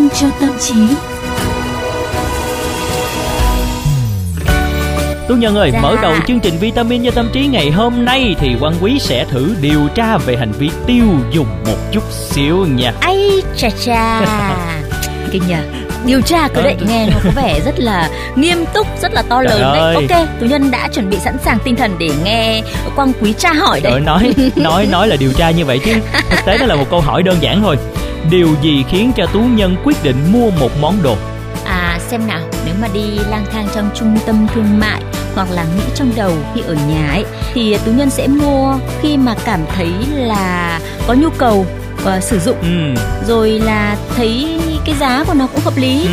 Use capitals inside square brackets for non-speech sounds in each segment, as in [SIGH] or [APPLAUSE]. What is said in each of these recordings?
vitamin cho tâm trí. Tú Nhân ơi, Dạ. mở đầu chương trình Vitamin cho tâm trí ngày hôm nay thì Quang Quý sẽ thử điều tra về hành vi tiêu dùng một chút xíu nha. Ai chà chà [LAUGHS] Kinh nhờ Điều tra cứ Ờ, đấy nghe nó có vẻ [LAUGHS] rất là nghiêm túc, rất là to Trời lớn đấy ơi. Ok, Tú Nhân đã chuẩn bị sẵn sàng tinh thần để nghe Quang Quý tra hỏi Trời đấy ơi, nói nói nói là điều tra như vậy chứ thực tế nó là một câu hỏi đơn giản thôi. Điều gì khiến cho Tú Nhân quyết định mua một món đồ? À xem nào, nếu mà đi lang thang trong trung tâm thương mại hoặc là nghĩ trong đầu khi ở nhà ấy thì Tú Nhân sẽ mua khi mà cảm thấy là có nhu cầu và sử dụng. Ừ, rồi là thấy cái giá của nó cũng hợp lý. Ừ,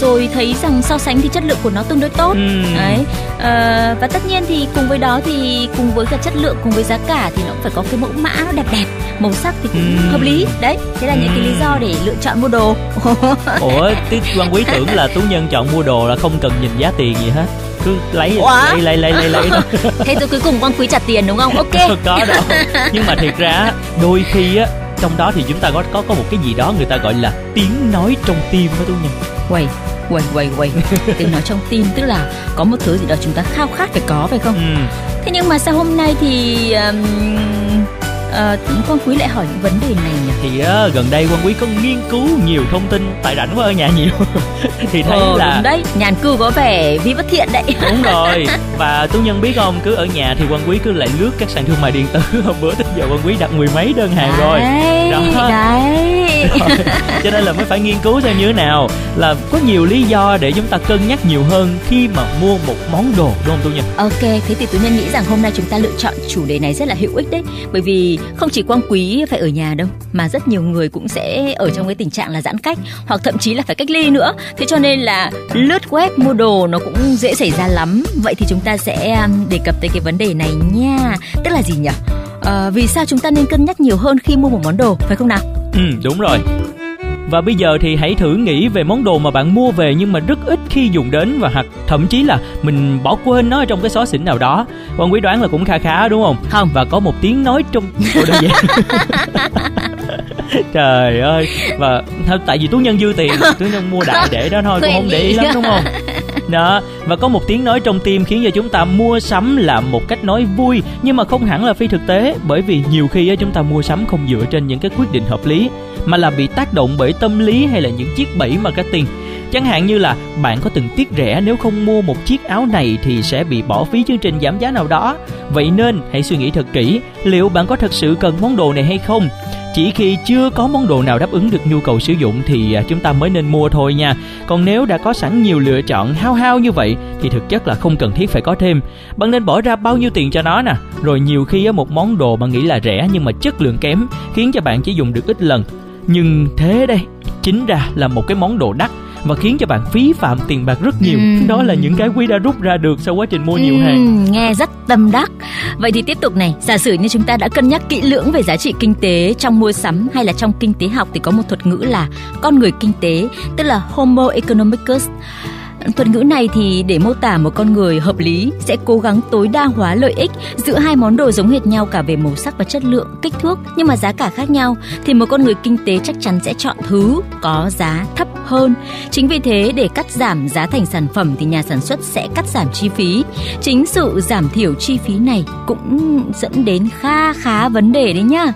rồi thấy rằng so sánh thì chất lượng của nó tương đối tốt. Ừ. đấy. Ờ, và tất nhiên thì cùng với đó thì cùng với cả chất lượng cùng với giá cả thì nó cũng phải có cái mẫu mã nó đẹp đẹp. Màu sắc thì cũng Ừm. hợp lý. Đấy thế là những cái lý do để lựa chọn mua đồ. Ủa, [LAUGHS] tí Quang Quý tưởng là Tú Nhân chọn mua đồ là không cần nhìn giá tiền gì hết. Cứ lấy Ủa? lấy lấy lấy lấy lấy thôi. [LAUGHS] thế rồi cuối cùng quang quý trả tiền đúng không? Ok. Có đâu. Nhưng mà thiệt ra đôi khi á trong đó thì chúng ta có có có một cái gì đó người ta gọi là tiếng nói trong tim đó tú nhân. Quầy quầy quầy quầy [LAUGHS] tiếng nói trong tim tức là có một thứ gì đó chúng ta khao khát phải có phải không? Ừ. thế nhưng mà sao hôm nay thì um, ờ, quang quý lại hỏi những vấn đề này nhỉ? Thì á, gần đây quan quý có nghiên cứu nhiều thông tin tại rảnh quá ở nhà nhiều. [LAUGHS] Thì thấy ờ, là đúng đấy nhàn cư có vẻ vi bất thiện đấy. [LAUGHS] Đúng rồi. [LAUGHS] Và tú nhân biết không cứ ở nhà thì quan quý cứ lại lướt các sàn thương mại điện tử. Hôm bữa tới giờ quan quý đặt mười mấy đơn hàng rồi. Đấy Đó. đấy. Cho nên là mới phải nghiên cứu xem như thế nào. Là có nhiều lý do để chúng ta cân nhắc nhiều hơn khi mà mua một món đồ đúng không tú nhân? Ok, thế thì Tú Nhân nghĩ rằng hôm nay chúng ta lựa chọn chủ đề này rất là hữu ích đấy. Bởi vì không chỉ Quang Quý phải ở nhà đâu Mà rất nhiều người cũng sẽ ở trong cái tình trạng là giãn cách Hoặc thậm chí là phải cách ly nữa Thế cho nên là lướt web mua đồ nó cũng dễ xảy ra lắm Vậy thì chúng ta sẽ um, đề cập tới cái vấn đề này nha Tức là gì nhỉ? à, vì sao chúng ta nên cân nhắc nhiều hơn khi mua một món đồ, phải không nào? Ừ đúng rồi Và bây giờ thì hãy thử nghĩ về món đồ mà bạn mua về nhưng mà rất ít khi dùng đến và hoặc thậm chí là mình bỏ quên nó ở trong cái xó xỉnh nào đó. Quan quý đoán là cũng kha khá đúng không? Không. Và có một tiếng nói trong Ủa, đơn giản. Trời ơi và tại vì tú nhân dư tiền [LAUGHS] tú nhân mua đại để đó thôi cũng không để ý lắm đúng không đó và có một tiếng nói trong tim khiến cho chúng ta mua sắm là một cách nói vui nhưng mà không hẳn là phi thực tế bởi vì nhiều khi á, chúng ta mua sắm không dựa trên những cái quyết định hợp lý mà là bị tác động bởi tâm lý hay là những chiếc bẫy marketing chẳng hạn như là bạn có từng tiếc rẻ nếu không mua một chiếc áo này thì sẽ bị bỏ phí chương trình giảm giá nào đó. Vậy nên, hãy suy nghĩ thật kỹ, liệu bạn có thật sự cần món đồ này hay không? Chỉ khi chưa có món đồ nào đáp ứng được nhu cầu sử dụng thì à, chúng ta mới nên mua thôi nha. Còn nếu đã có sẵn nhiều lựa chọn hao hao như vậy thì thực chất là không cần thiết phải có thêm. Bạn nên bỏ ra bao nhiêu tiền cho nó nè. Rồi nhiều khi một món đồ bạn nghĩ là rẻ nhưng mà chất lượng kém khiến cho bạn chỉ dùng được ít lần. Nhưng thế đây, chính ra là một cái món đồ đắt và khiến cho bạn phí phạm tiền bạc rất nhiều Ừm. đó là những cái quý đã rút ra được sau quá trình mua nhiều hàng nghe rất tâm đắc. Vậy thì tiếp tục này, giả sử như chúng ta đã cân nhắc kỹ lưỡng về giá trị kinh tế trong mua sắm hay là trong kinh tế học thì có một thuật ngữ là con người kinh tế, tức là Homo economicus. Thuật ngữ này thì để mô tả một con người hợp lý sẽ cố gắng tối đa hóa lợi ích giữa hai món đồ giống hệt nhau cả về màu sắc và chất lượng, kích thước nhưng mà giá cả khác nhau thì một con người kinh tế chắc chắn sẽ chọn thứ có giá thấp hơn. Chính vì thế, để cắt giảm giá thành sản phẩm thì nhà sản xuất sẽ cắt giảm chi phí. Chính sự giảm thiểu chi phí này cũng dẫn đến kha khá vấn đề đấy nhá.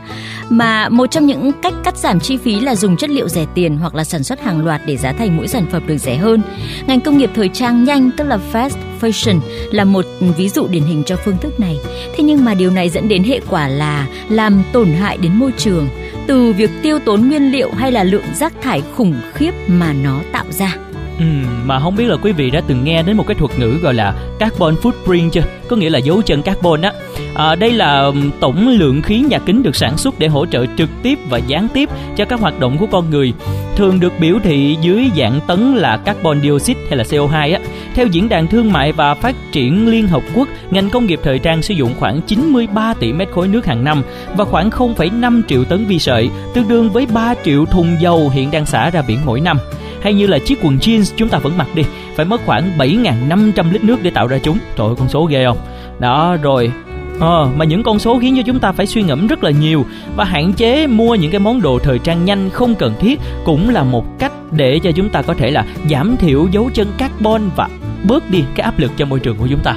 Mà một trong những cách cắt giảm chi phí là dùng chất liệu rẻ tiền hoặc là sản xuất hàng loạt để giá thành mỗi sản phẩm được rẻ hơn. Ngành công nghiệp thời trang nhanh, tức là fast fashion, là một ví dụ điển hình cho phương thức này. Thế nhưng mà điều này dẫn đến hệ quả là làm tổn hại đến môi trường từ việc tiêu tốn nguyên liệu hay là lượng rác thải khủng khiếp mà nó tạo ra. Ừ, mà không biết là quý vị đã từng nghe đến một cái thuật ngữ gọi là carbon footprint chưa? Có nghĩa là dấu chân carbon á. À, đây là tổng lượng khí nhà kính được sản xuất để hỗ trợ trực tiếp và gián tiếp cho các hoạt động của con người. Thường được biểu thị dưới dạng tấn là carbon dioxide hay là CO2 á. Theo diễn đàn thương mại và phát triển Liên Hợp Quốc, ngành công nghiệp thời trang sử dụng khoảng 93 tỷ mét khối nước hàng năm và khoảng 0,5 triệu tấn vi sợi, tương đương với 3 triệu thùng dầu hiện đang xả ra biển mỗi năm hay như là chiếc quần jeans chúng ta vẫn mặc đi phải mất khoảng 7.500 lít nước để tạo ra chúng trời ơi con số ghê không đó rồi Ờ, mà những con số khiến cho chúng ta phải suy ngẫm rất là nhiều và hạn chế mua những cái món đồ thời trang nhanh không cần thiết cũng là một cách để cho chúng ta có thể là giảm thiểu dấu chân carbon và bớt đi cái áp lực cho môi trường của chúng ta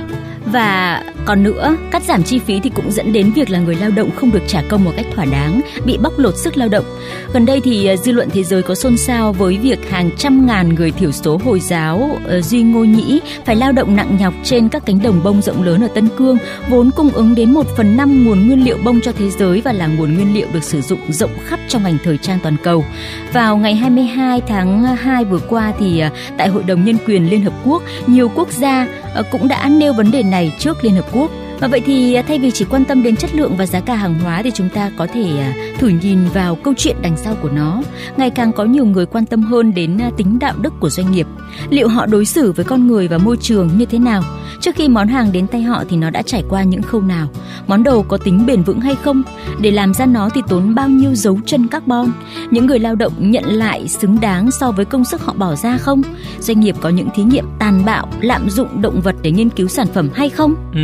và còn nữa, cắt giảm chi phí thì cũng dẫn đến việc là người lao động không được trả công một cách thỏa đáng, bị bóc lột sức lao động. Gần đây thì ờ, dư luận thế giới có xôn xao với việc hàng trăm ngàn người thiểu số Hồi giáo ờ, Duy Ngô Nhĩ phải lao động nặng nhọc trên các cánh đồng bông rộng lớn ở Tân Cương, vốn cung ứng đến 1 phần 5 nguồn nguyên liệu bông cho thế giới và là nguồn nguyên liệu được sử dụng rộng khắp trong ngành thời trang toàn cầu. Vào ngày 22 tháng 2 vừa qua thì ờ, tại Hội đồng Nhân quyền Liên Hợp Quốc, nhiều quốc gia Ờ, cũng đã nêu vấn đề này trước Liên Hợp Quốc. Và vậy thì à, thay vì chỉ quan tâm đến chất lượng và giá cả hàng hóa thì chúng ta có thể à, thử nhìn vào câu chuyện đằng sau của nó. Ngày càng có nhiều người quan tâm hơn đến à, tính đạo đức của doanh nghiệp. Liệu họ đối xử với con người và môi trường như thế nào? Trước khi món hàng đến tay họ thì nó đã trải qua những khâu nào? Món đồ có tính bền vững hay không? Để làm ra nó thì tốn bao nhiêu dấu chân carbon? Những người lao động nhận lại xứng đáng so với công sức họ bỏ ra không? Doanh nghiệp có những thí nghiệm tàn bạo, lạm dụng động vật để nghiên cứu sản phẩm hay không? Ừ,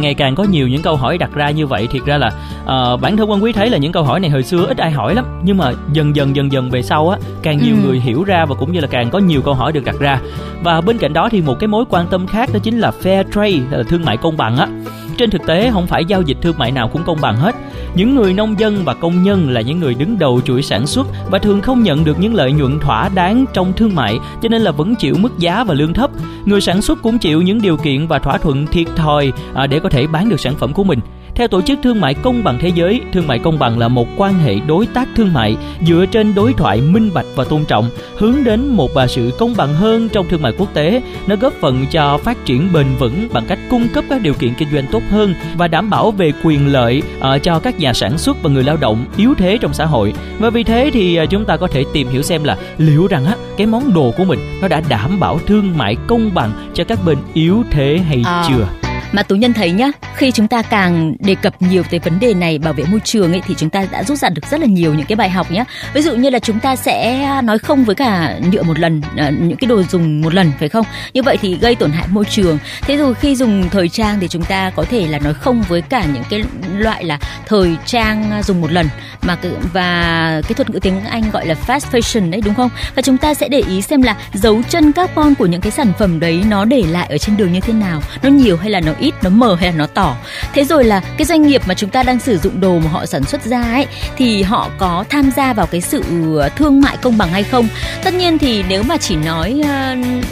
càng ngày càng có nhiều những câu hỏi đặt ra như vậy thiệt ra là uh, bản thân quan quý thấy là những câu hỏi này hồi xưa ít ai hỏi lắm. Nhưng mà dần dần dần dần về sau á càng nhiều ừ. người hiểu ra và cũng như là càng có nhiều câu hỏi được đặt ra. Và bên cạnh đó thì một cái mối quan tâm khác đó chính là fair trade là thương mại công bằng á. Trên thực tế không phải giao dịch thương mại nào cũng công bằng hết. Những người nông dân và công nhân là những người đứng đầu chuỗi sản xuất và thường không nhận được những lợi nhuận thỏa đáng trong thương mại cho nên là vẫn chịu mức giá và lương thấp người sản xuất cũng chịu những điều kiện và thỏa thuận thiệt thòi à, để có thể bán được sản phẩm của mình theo Tổ chức Thương mại Công bằng Thế giới, thương mại công bằng là một quan hệ đối tác thương mại dựa trên đối thoại minh bạch và tôn trọng, hướng đến một bà sự công bằng hơn trong thương mại quốc tế. Nó góp phần cho phát triển bền vững bằng cách cung cấp các điều kiện kinh doanh tốt hơn và đảm bảo về quyền lợi uh, cho các nhà sản xuất và người lao động yếu thế trong xã hội. Và vì thế thì uh, chúng ta có thể tìm hiểu xem là liệu rằng á cái món đồ của mình nó đã đảm bảo thương mại công bằng cho các bên yếu thế hay à. chưa mà tú nhân thấy nhá, khi chúng ta càng đề cập nhiều tới vấn đề này, bảo vệ môi trường ấy, thì chúng ta đã rút ra được rất là nhiều những cái bài học nhá. ví dụ như là chúng ta sẽ nói không với cả nhựa một lần ờ, những cái đồ dùng một lần, phải không? Như vậy thì gây tổn hại môi trường. Thế rồi khi dùng thời trang thì chúng ta có thể là nói không với cả những cái loại là thời trang dùng một lần. Mà và cái thuật ngữ tiếng Anh gọi là fast fashion đấy, đúng không? Và chúng ta sẽ để ý xem là dấu chân carbon của những cái sản phẩm đấy nó để lại ở trên đường như thế nào, nó nhiều hay là nó ít nó mờ hay là nó tỏ. Thế rồi là cái doanh nghiệp mà chúng ta đang sử dụng đồ mà họ sản xuất ra ấy thì họ có tham gia vào cái sự ờ, thương mại công bằng hay không? Tất nhiên thì nếu mà chỉ nói uh,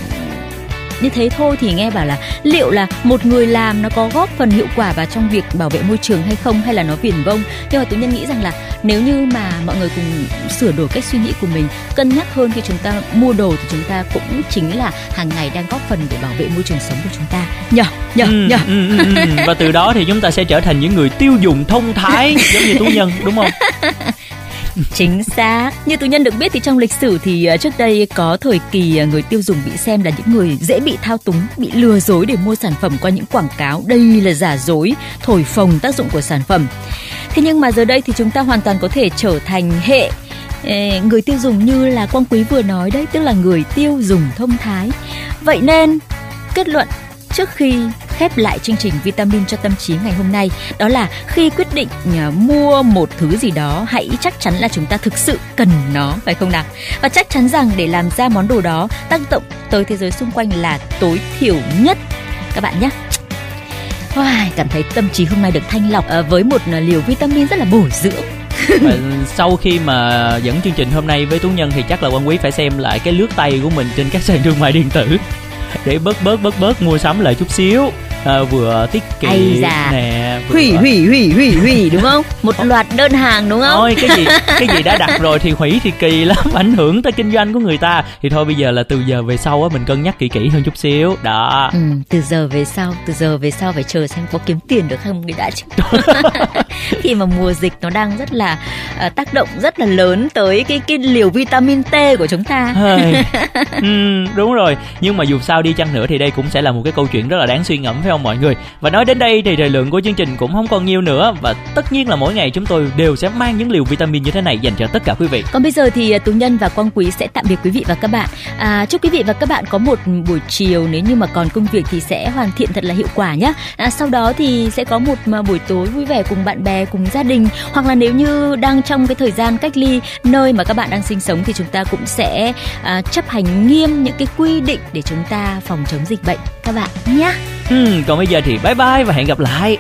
như thế thôi thì nghe bảo là liệu là một người làm nó có góp phần hiệu quả vào trong việc bảo vệ môi trường hay không hay là nó viển vông? Nhưng mà tôi nhân nghĩ rằng là nếu như mà mọi người cùng sửa đổi cách suy nghĩ của mình cân nhắc hơn khi chúng ta mua đồ thì chúng ta cũng chính là hàng ngày đang góp phần để bảo vệ môi trường sống của chúng ta. Nhở nhở ừ, nhở ừ, ừ, ừ. và từ đó thì chúng ta sẽ trở thành những người tiêu dùng thông thái giống như tú nhân đúng không [LAUGHS] Chính xác. Như tù nhân được biết thì trong lịch sử thì ờ, trước đây có thời kỳ ờ, người tiêu dùng bị xem là những người dễ bị thao túng, bị lừa dối để mua sản phẩm qua những quảng cáo đây là giả dối, thổi phồng tác dụng của sản phẩm. Thế nhưng mà giờ đây thì chúng ta hoàn toàn có thể trở thành hệ ờ, người tiêu dùng như là Quang Quý vừa nói đấy, tức là người tiêu dùng thông thái. Vậy nên kết luận trước khi khép lại chương trình vitamin cho tâm trí ngày hôm nay đó là khi quyết định à, mua một thứ gì đó hãy chắc chắn là chúng ta thực sự cần nó phải không nào? Và chắc chắn rằng để làm ra món đồ đó tác động tới thế giới xung quanh là tối thiểu nhất. Các bạn nhé. Wow, cảm thấy tâm trí hôm nay được thanh lọc à, với một à, liều vitamin rất là bổ dưỡng. Sau khi mà dẫn chương trình hôm nay với tú nhân thì chắc là quan quý phải xem lại cái lướt tay của mình trên các sàn thương mại điện tử để bớt bớt bớt bớt mua sắm lại chút xíu. À, vừa tiết kiệm nè hủy hủy hủy hủy hủy đúng không? Một loạt đơn hàng đúng không? Thôi cái gì? [LAUGHS] Cái gì đã đặt rồi thì hủy thì kỳ lắm [LAUGHS] ảnh hưởng tới kinh doanh của người ta. Thì thôi bây giờ là từ giờ về sau á mình cân nhắc kỹ kỹ hơn chút xíu. Đó. Ừ, từ giờ về sau từ giờ về sau phải chờ xem có kiếm tiền được không mới đã chứ. [LAUGHS] Khi mà mùa dịch nó đang rất là uh, tác động rất là lớn tới cái cái liều vitamin T của chúng ta. Ừ, đúng rồi. Nhưng mà dù sao đi chăng nữa thì đây cũng sẽ là một cái câu chuyện rất là đáng suy ngẫm phải không mọi người? Và nói đến đây thì thời lượng của chương trình cũng không còn nhiều nữa. Và tất nhiên là mỗi ngày chúng tôi đều sẽ mang những liều vitamin như thế này dành cho tất cả quý vị. Còn bây giờ thì tú nhân và quang quý sẽ tạm biệt quý vị và các bạn. À, chúc quý vị và các bạn có một buổi chiều. Nếu như mà còn công việc thì sẽ hoàn thiện thật là hiệu quả nhé à, sau đó thì sẽ có một buổi tối vui vẻ cùng bạn bè cùng gia đình. Hoặc là nếu như đang trong cái thời gian cách ly nơi mà các bạn đang sinh sống thì chúng ta cũng sẽ à, chấp hành nghiêm những cái quy định để chúng ta phòng chống dịch bệnh. Các bạn nhé. Ừ, còn bây giờ thì bye bye và hẹn gặp lại.